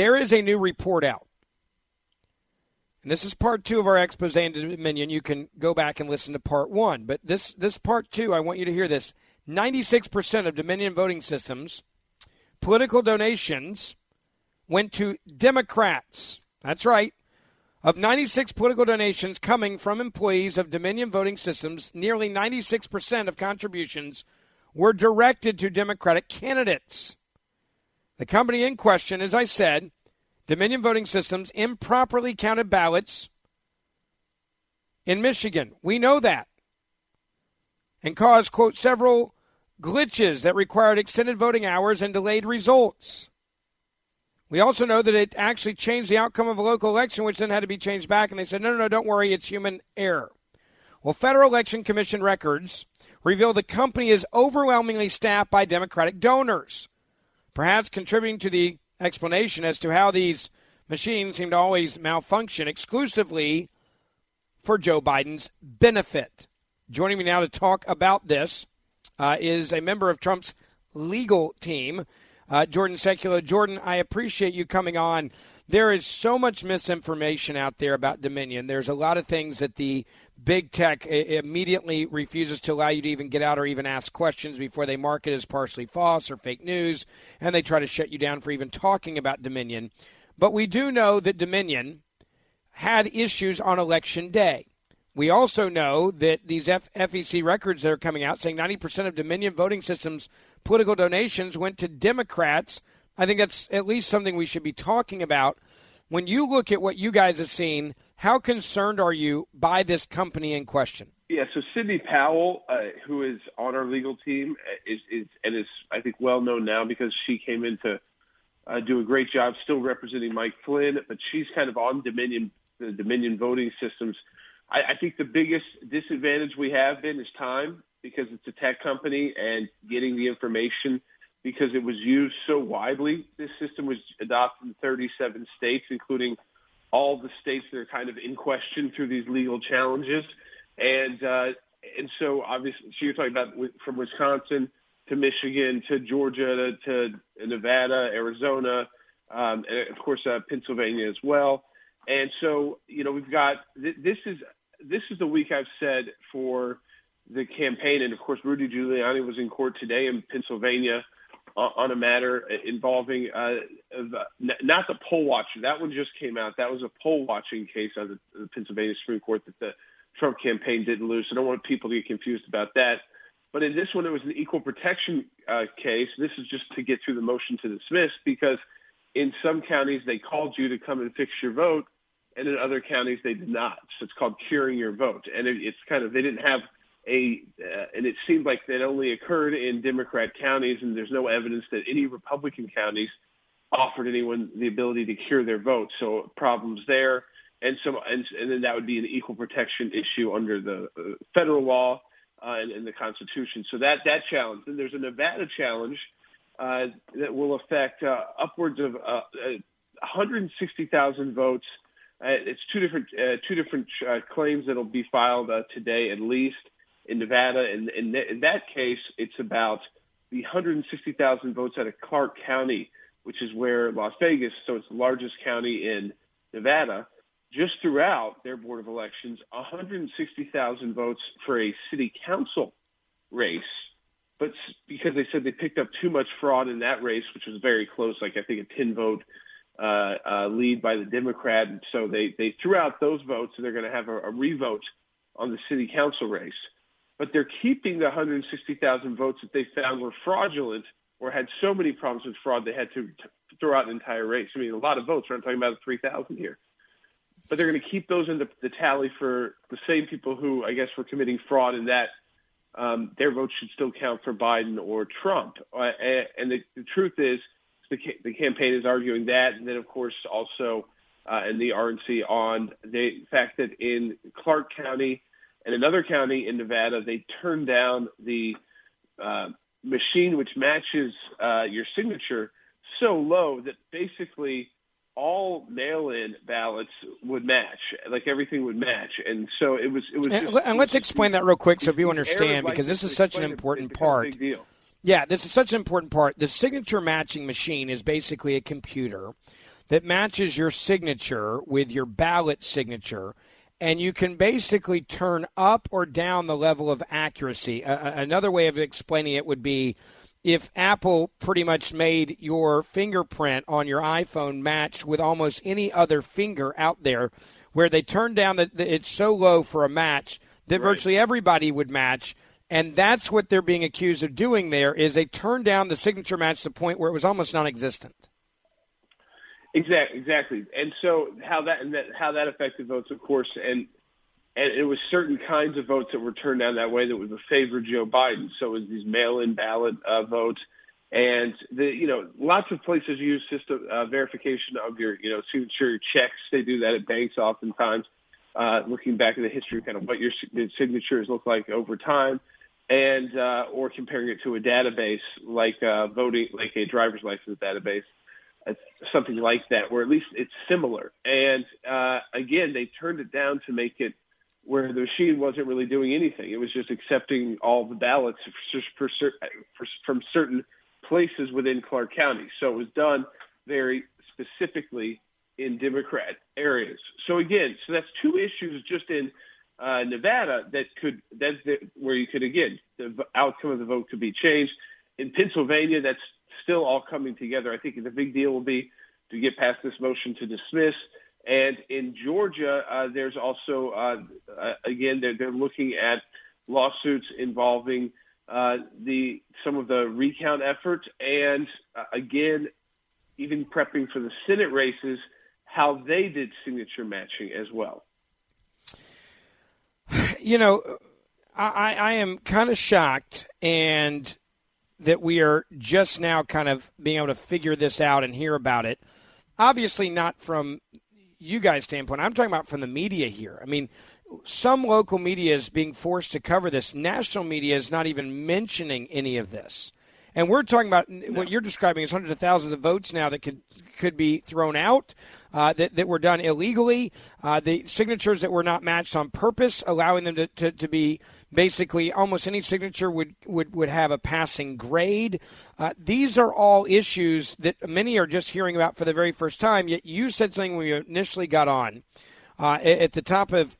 There is a new report out. And this is part two of our expose into Dominion. You can go back and listen to part one. But this, this part two, I want you to hear this. 96% of Dominion voting systems, political donations went to Democrats. That's right. Of 96 political donations coming from employees of Dominion voting systems, nearly 96% of contributions were directed to Democratic candidates. The company in question, as I said, Dominion Voting Systems, improperly counted ballots in Michigan. We know that. And caused, quote, several glitches that required extended voting hours and delayed results. We also know that it actually changed the outcome of a local election, which then had to be changed back. And they said, no, no, no, don't worry, it's human error. Well, Federal Election Commission records reveal the company is overwhelmingly staffed by Democratic donors perhaps contributing to the explanation as to how these machines seem to always malfunction exclusively for Joe Biden's benefit. Joining me now to talk about this uh, is a member of Trump's legal team, uh, Jordan Sekulow. Jordan, I appreciate you coming on. There is so much misinformation out there about Dominion. There's a lot of things that the big tech immediately refuses to allow you to even get out or even ask questions before they mark it as partially false or fake news, and they try to shut you down for even talking about Dominion. But we do know that Dominion had issues on election day. We also know that these FEC records that are coming out saying 90% of Dominion voting systems political donations went to Democrats. I think that's at least something we should be talking about. When you look at what you guys have seen, how concerned are you by this company in question? Yeah, so Sidney Powell, uh, who is on our legal team, uh, is, is and is I think well known now because she came in to uh, do a great job, still representing Mike Flynn, but she's kind of on Dominion the Dominion voting systems. I, I think the biggest disadvantage we have been is time because it's a tech company and getting the information because it was used so widely. This system was adopted in 37 states, including all the states that are kind of in question through these legal challenges. And uh, and so obviously, so you're talking about from Wisconsin to Michigan to Georgia to, to Nevada, Arizona, um, and of course uh, Pennsylvania as well. And so you know we've got this is this is the week I've said for the campaign, and of course Rudy Giuliani was in court today in Pennsylvania on a matter involving uh, not the poll watcher. That one just came out. That was a poll watching case out of the Pennsylvania Supreme Court that the Trump campaign didn't lose. I don't want people to get confused about that. But in this one, it was an equal protection uh, case. This is just to get through the motion to dismiss because in some counties they called you to come and fix your vote, and in other counties they did not. So it's called curing your vote, and it, it's kind of they didn't have a, uh, and it seemed like that only occurred in Democrat counties, and there's no evidence that any Republican counties offered anyone the ability to cure their vote. So problems there, and so and, and then that would be an equal protection issue under the uh, federal law uh, and, and the Constitution. So that that challenge. Then there's a Nevada challenge uh, that will affect uh, upwards of uh, 160,000 votes. Uh, it's two different uh, two different uh, claims that'll be filed today, at least in Nevada. And in, in that case, it's about the 160,000 votes out of Clark County, which is where Las Vegas, so it's the largest county in Nevada. Just throughout their board of elections, 160,000 votes for a city council race, but because they said they picked up too much fraud in that race, which was very close, like I think a 10 vote uh, uh, lead by the Democrat. And so they, they threw out those votes, and they're going to have a, a revote on the city council race. But they're keeping the 160,000 votes that they found were fraudulent or had so many problems with fraud they had to, to throw out an entire race. I mean, a lot of votes. We're not talking about 3,000 here. But they're going to keep those in the, the tally for the same people who, I guess, were committing fraud in that um, their votes should still count for Biden or Trump. Uh, and, and the, the truth is, the, the campaign is arguing that, and then of course also uh, in the RNC on the fact that in Clark County and another county in Nevada, they turned down the uh, machine which matches uh, your signature so low that basically all mail-in ballots would match, like everything would match, and so it was. It was. And, just, and let's explain that real quick so people understand, because this is such an important part. Yeah, this is such an important part. The signature matching machine is basically a computer that matches your signature with your ballot signature, and you can basically turn up or down the level of accuracy. Uh, another way of explaining it would be if Apple pretty much made your fingerprint on your iPhone match with almost any other finger out there, where they turn down that it's so low for a match that right. virtually everybody would match and that's what they're being accused of doing there is they turned down the signature match to the point where it was almost non-existent. Exactly, exactly. And so how that and that how that affected votes, of course, and and it was certain kinds of votes that were turned down that way that would favor Joe Biden. So it was these mail-in ballot uh, votes, and the you know lots of places use system uh, verification of your you know signature checks. They do that at banks oftentimes. Uh, looking back at the history, kind of what your signatures look like over time and uh, or comparing it to a database like uh, voting, like a driver's license database, something like that, or at least it's similar. And uh, again, they turned it down to make it where the machine wasn't really doing anything; it was just accepting all the ballots for, for, for, from certain places within Clark County. So it was done very specifically in Democrat areas. So again, so that's two issues just in uh, Nevada that could that's the, where you could again the outcome of the vote could be changed. In Pennsylvania, that's still all coming together. I think the big deal will be to get past this motion to dismiss. And in Georgia, uh, there's also uh, uh, again they're, they're looking at lawsuits involving uh, the some of the recount effort, and uh, again, even prepping for the Senate races, how they did signature matching as well you know, I, I am kind of shocked and that we are just now kind of being able to figure this out and hear about it. Obviously, not from you guys' standpoint. I'm talking about from the media here. I mean, some local media is being forced to cover this. National media is not even mentioning any of this. And we're talking about no. what you're describing as hundreds of thousands of votes now that could could be thrown out, uh, that, that were done illegally, uh, the signatures that were not matched on purpose, allowing them to, to, to be basically almost any signature would, would, would have a passing grade. Uh, these are all issues that many are just hearing about for the very first time, yet you said something when you initially got on. Uh, at the top of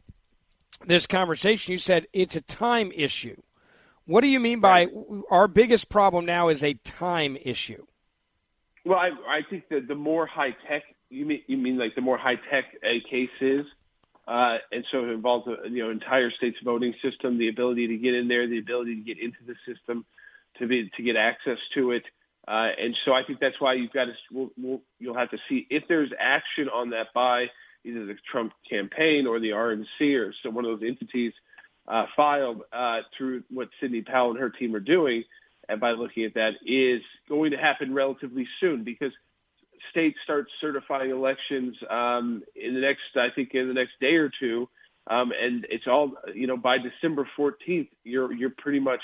this conversation, you said it's a time issue. What do you mean by our biggest problem now is a time issue? Well, I, I think that the more high tech you mean, you mean like the more high tech a case is, uh, and so it involves a you know entire state's voting system, the ability to get in there, the ability to get into the system, to be to get access to it, uh, and so I think that's why you've got to we'll, we'll, you'll have to see if there's action on that by either the Trump campaign or the RNC or so one of those entities uh, filed uh, through what Sidney Powell and her team are doing, and by looking at that, is going to happen relatively soon because states start certifying elections um, in the next, I think, in the next day or two, um, and it's all you know by December 14th, you're you're pretty much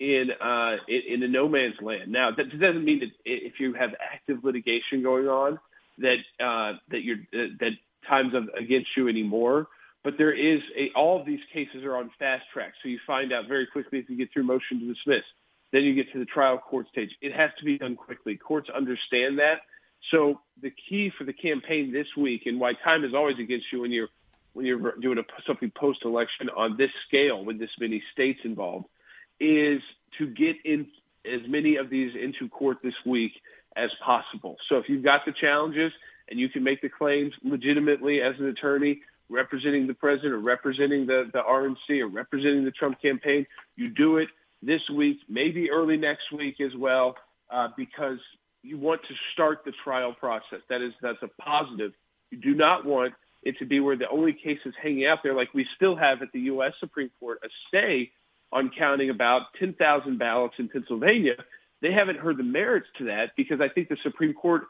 in uh, in, in a no man's land. Now that doesn't mean that if you have active litigation going on that uh, that you're uh, that times against you anymore. But there is a all of these cases are on fast track, so you find out very quickly if you get through motion to dismiss. Then you get to the trial court stage. It has to be done quickly. Courts understand that. So the key for the campaign this week, and why time is always against you when you're when you're doing a, something post election on this scale with this many states involved, is to get in as many of these into court this week as possible. So if you've got the challenges and you can make the claims legitimately as an attorney representing the president or representing the, the RNC or representing the Trump campaign, you do it this week, maybe early next week as well, uh, because you want to start the trial process. That is, that's a positive. You do not want it to be where the only case is hanging out there, like we still have at the U.S. Supreme Court, a stay on counting about 10,000 ballots in Pennsylvania. They haven't heard the merits to that because I think the Supreme Court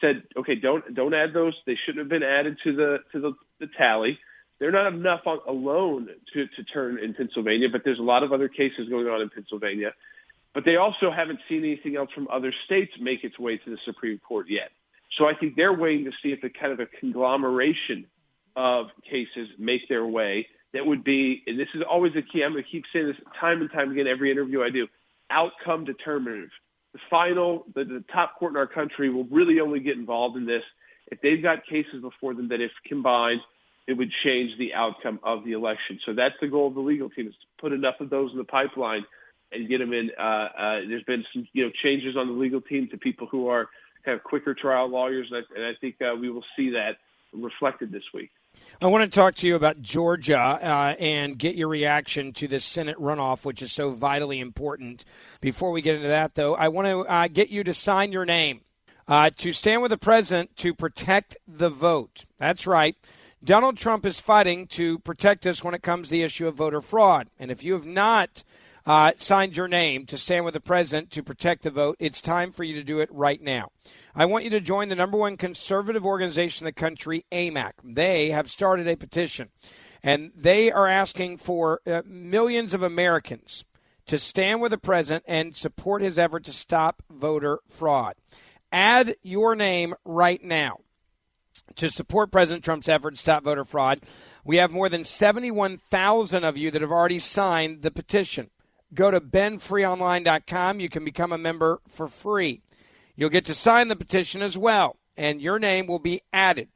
said, okay, don't don't add those. They shouldn't have been added to the to the, the tally. They're not enough on, alone to, to turn in Pennsylvania, but there's a lot of other cases going on in Pennsylvania. But they also haven't seen anything else from other states make its way to the Supreme Court yet. So I think they're waiting to see if a kind of a conglomeration of cases make their way that would be, and this is always the key. I'm going to keep saying this time and time again every interview I do outcome determinative. The final, the, the top court in our country will really only get involved in this if they've got cases before them that, if combined, it would change the outcome of the election. So that's the goal of the legal team is to put enough of those in the pipeline and get them in. Uh, uh, there's been some you know changes on the legal team to people who are kind of quicker trial lawyers, and I, and I think uh, we will see that reflected this week. I want to talk to you about Georgia uh, and get your reaction to this Senate runoff, which is so vitally important. Before we get into that, though, I want to uh, get you to sign your name uh, to stand with the president to protect the vote. That's right. Donald Trump is fighting to protect us when it comes to the issue of voter fraud. And if you have not uh, signed your name to stand with the president to protect the vote, it's time for you to do it right now. I want you to join the number one conservative organization in the country, AMAC. They have started a petition, and they are asking for uh, millions of Americans to stand with the president and support his effort to stop voter fraud. Add your name right now to support President Trump's effort to stop voter fraud. We have more than 71,000 of you that have already signed the petition. Go to benfreeonline.com. You can become a member for free. You'll get to sign the petition as well, and your name will be added.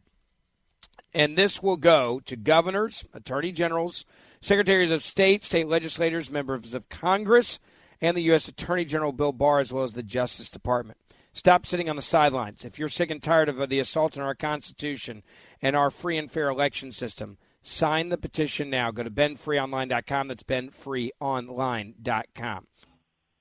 And this will go to governors, attorney generals, secretaries of state, state legislators, members of Congress, and the U.S. Attorney General Bill Barr, as well as the Justice Department. Stop sitting on the sidelines. If you're sick and tired of the assault on our Constitution and our free and fair election system, sign the petition now. Go to benfreeonline.com. That's benfreeonline.com.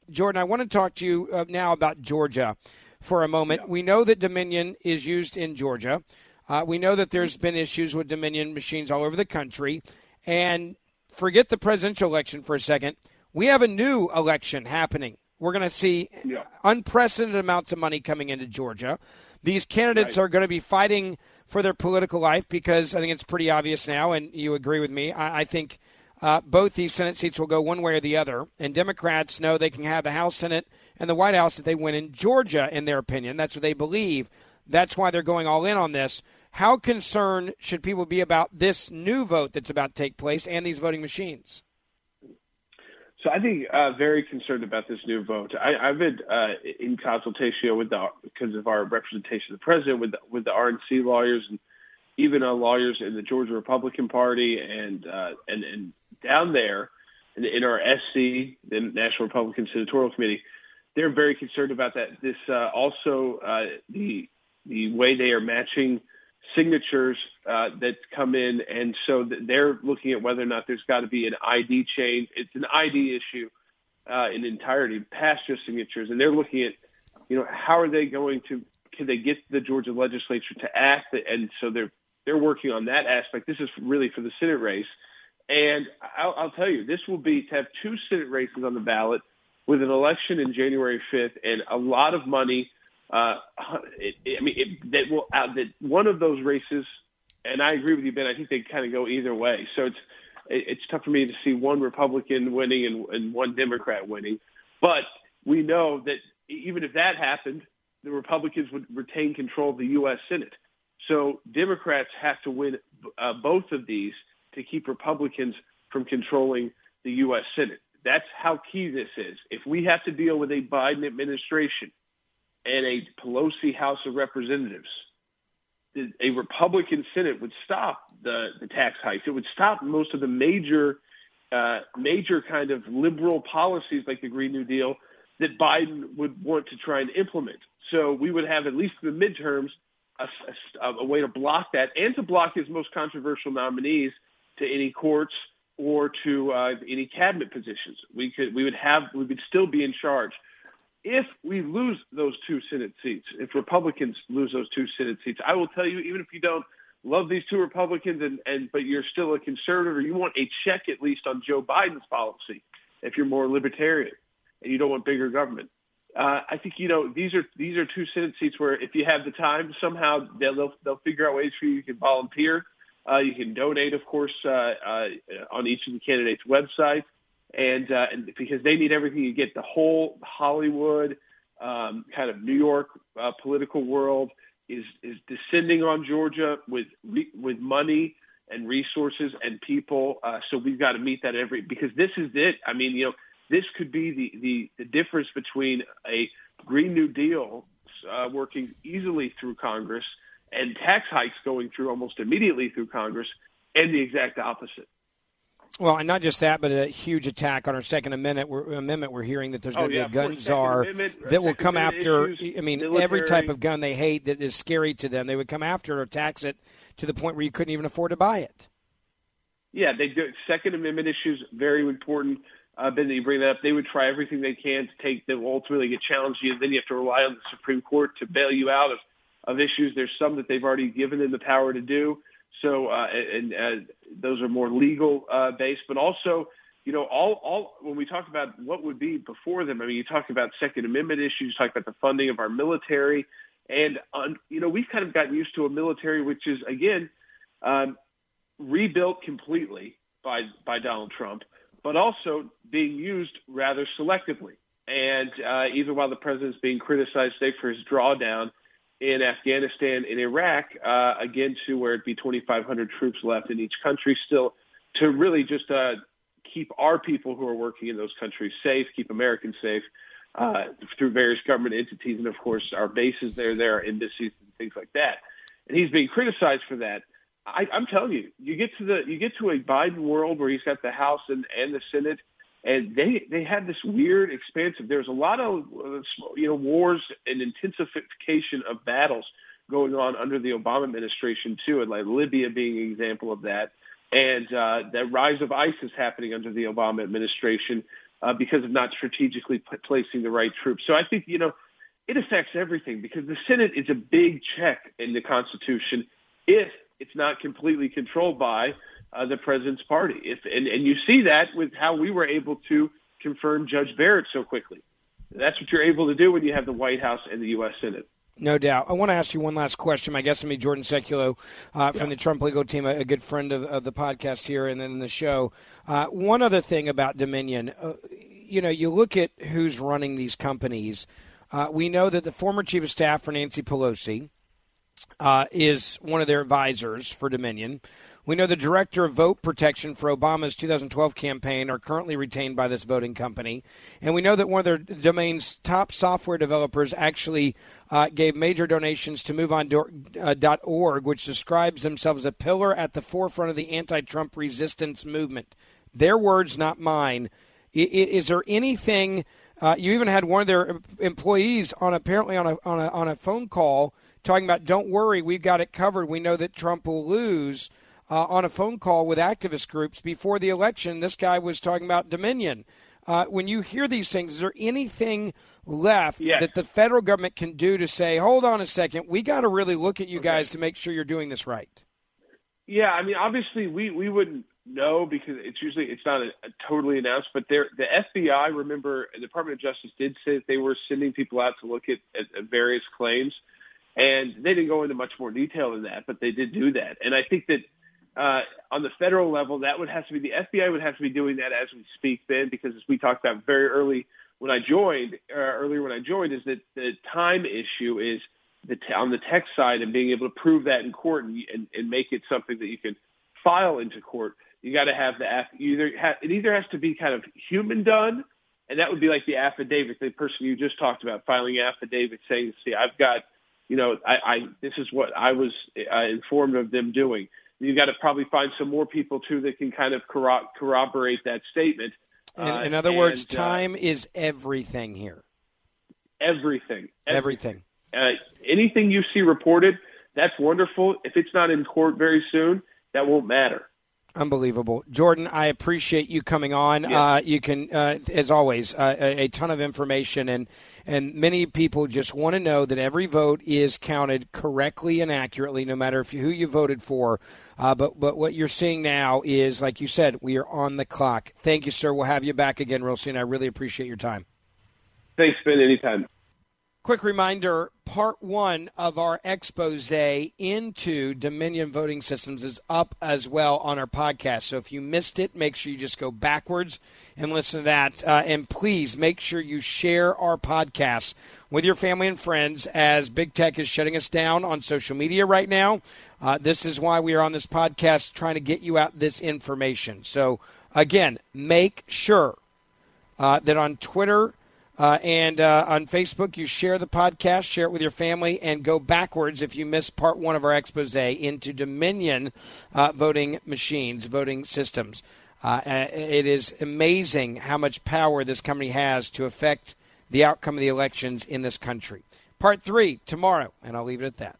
Jordan, I want to talk to you uh, now about Georgia for a moment. We know that Dominion is used in Georgia. Uh, we know that there's been issues with Dominion machines all over the country. And forget the presidential election for a second. We have a new election happening. We're going to see yeah. unprecedented amounts of money coming into Georgia. These candidates right. are going to be fighting for their political life because I think it's pretty obvious now, and you agree with me. I, I think uh, both these Senate seats will go one way or the other. And Democrats know they can have the House, Senate, and the White House if they win in Georgia, in their opinion. That's what they believe. That's why they're going all in on this. How concerned should people be about this new vote that's about to take place and these voting machines? So I think uh, very concerned about this new vote. I, have been uh, in consultation with the because of our representation of the president with the, with the RNC lawyers and even uh, lawyers in the Georgia Republican Party and uh, and and down there in, in NRSC, the National Republican Senatorial Committee they're very concerned about that. This uh, also uh, the the way they are matching signatures uh, that come in, and so they're looking at whether or not there's got to be an ID change. It's an ID issue uh, in entirety, past just signatures, and they're looking at you know how are they going to can they get the Georgia legislature to act, and so they're they're working on that aspect. This is really for the Senate race, and I'll, I'll tell you, this will be to have two Senate races on the ballot with an election in January 5th and a lot of money. Uh, it, it, I mean, it, that will that one of those races, and I agree with you, Ben. I think they kind of go either way. So it's it, it's tough for me to see one Republican winning and, and one Democrat winning. But we know that even if that happened, the Republicans would retain control of the U.S. Senate. So Democrats have to win uh, both of these to keep Republicans from controlling the U.S. Senate. That's how key this is. If we have to deal with a Biden administration and a Pelosi House of Representatives, a Republican Senate would stop the, the tax hikes. It would stop most of the major, uh, major kind of liberal policies like the Green New Deal that Biden would want to try and implement. So we would have at least the midterms a, a, a way to block that and to block his most controversial nominees to any courts or to uh, any cabinet positions. We could we would have we would still be in charge. If we lose those two Senate seats, if Republicans lose those two Senate seats, I will tell you, even if you don't love these two Republicans and, and but you're still a conservative or you want a check at least on Joe Biden's policy, if you're more libertarian and you don't want bigger government. Uh, I think you know these are these are two Senate seats where if you have the time, somehow they'll they'll figure out ways for you. You can volunteer, uh, you can donate, of course, uh, uh, on each of the candidates' websites, and, uh, and because they need everything, you get the whole Hollywood um, kind of New York uh, political world is is descending on Georgia with re- with money and resources and people. Uh, so we've got to meet that every because this is it. I mean, you know this could be the, the, the difference between a Green New Deal uh, working easily through Congress and tax hikes going through almost immediately through Congress, and the exact opposite. Well, and not just that, but a huge attack on our Second Amendment. We're, amendment. We're hearing that there's going oh, to yeah, be a gun czar that will come after. Issues, I mean, military. every type of gun they hate that is scary to them, they would come after or tax it to the point where you couldn't even afford to buy it. Yeah, they do. Second Amendment issues very important uh, Ben, that you bring that up, they would try everything they can to take them ultimately get challenged you. and Then you have to rely on the Supreme Court to bail you out of, of issues. There's some that they've already given them the power to do. So, uh, and, uh, those are more legal uh, based, but also, you know, all, all, when we talk about what would be before them, I mean, you talk about Second Amendment issues, talk about the funding of our military. And, um, you know, we've kind of gotten used to a military which is, again, um, rebuilt completely by, by Donald Trump but also being used rather selectively. And uh, even while the president's being criticized today for his drawdown in Afghanistan and Iraq, uh, again, to where it'd be 2,500 troops left in each country still, to really just uh, keep our people who are working in those countries safe, keep Americans safe uh, through various government entities, and of course our bases there, there, our embassies, and things like that. And he's being criticized for that. I, I'm telling you, you get to the you get to a Biden world where he's got the House and, and the Senate, and they they had this weird expansive. There's a lot of you know wars and intensification of battles going on under the Obama administration too, and like Libya being an example of that, and uh, the rise of ISIS happening under the Obama administration uh, because of not strategically p- placing the right troops. So I think you know it affects everything because the Senate is a big check in the Constitution if it's not completely controlled by uh, the president's party. If and, and you see that with how we were able to confirm Judge Barrett so quickly. That's what you're able to do when you have the White House and the U.S. Senate. No doubt. I want to ask you one last question. My guest will be Jordan Sekulow uh, from yeah. the Trump legal team, a, a good friend of, of, the podcast here and then the show. Uh, one other thing about Dominion, uh, you know, you look at who's running these companies. Uh, we know that the former chief of staff for Nancy Pelosi, uh, is one of their advisors for Dominion. We know the director of vote protection for Obama's 2012 campaign are currently retained by this voting company. And we know that one of their Dominion's top software developers actually uh, gave major donations to MoveOn.org, which describes themselves as a pillar at the forefront of the anti Trump resistance movement. Their words, not mine. Is there anything? Uh, you even had one of their employees on apparently on a, on a, on a phone call talking about, don't worry, we've got it covered. We know that Trump will lose. Uh, on a phone call with activist groups before the election, this guy was talking about Dominion. Uh, when you hear these things, is there anything left yes. that the federal government can do to say, hold on a second, we got to really look at you okay. guys to make sure you're doing this right? Yeah, I mean, obviously, we, we wouldn't know because it's usually it's not a, a totally announced. But there, the FBI, remember, the Department of Justice did say that they were sending people out to look at, at, at various claims. And they didn't go into much more detail than that, but they did do that. And I think that uh, on the federal level, that would have to be the FBI would have to be doing that as we speak, Ben, because as we talked about very early when I joined uh, earlier when I joined is that the time issue is the t- on the tech side and being able to prove that in court and, and, and make it something that you can file into court. You got to have the aff- either ha- it either has to be kind of human done, and that would be like the affidavit, the person you just talked about filing affidavit saying, "See, I've got, you know, I, I this is what I was uh, informed of them doing." You got to probably find some more people too that can kind of corro- corroborate that statement. In, Uh, in other words, uh, time is everything here. everything, Everything. Uh, anything you see reported, that's wonderful. If it's not in court very soon, that won't matter. Unbelievable, Jordan. I appreciate you coming on. Uh, you can, uh, as always, uh, a, a ton of information, and and many people just want to know that every vote is counted correctly and accurately, no matter if you, who you voted for. Uh, but but what you're seeing now is, like you said, we are on the clock. Thank you, sir. We'll have you back again real soon. I really appreciate your time. Thanks, Ben. Anytime. Quick reminder part one of our expose into Dominion voting systems is up as well on our podcast. So if you missed it, make sure you just go backwards and listen to that. Uh, and please make sure you share our podcast with your family and friends as big tech is shutting us down on social media right now. Uh, this is why we are on this podcast trying to get you out this information. So again, make sure uh, that on Twitter uh, and uh, on Facebook, you share the podcast, share it with your family, and go backwards if you missed part one of our expose into Dominion uh, voting machines, voting systems. Uh, uh, it is amazing how much power this company has to affect the outcome of the elections in this country. Part three tomorrow, and I'll leave it at that.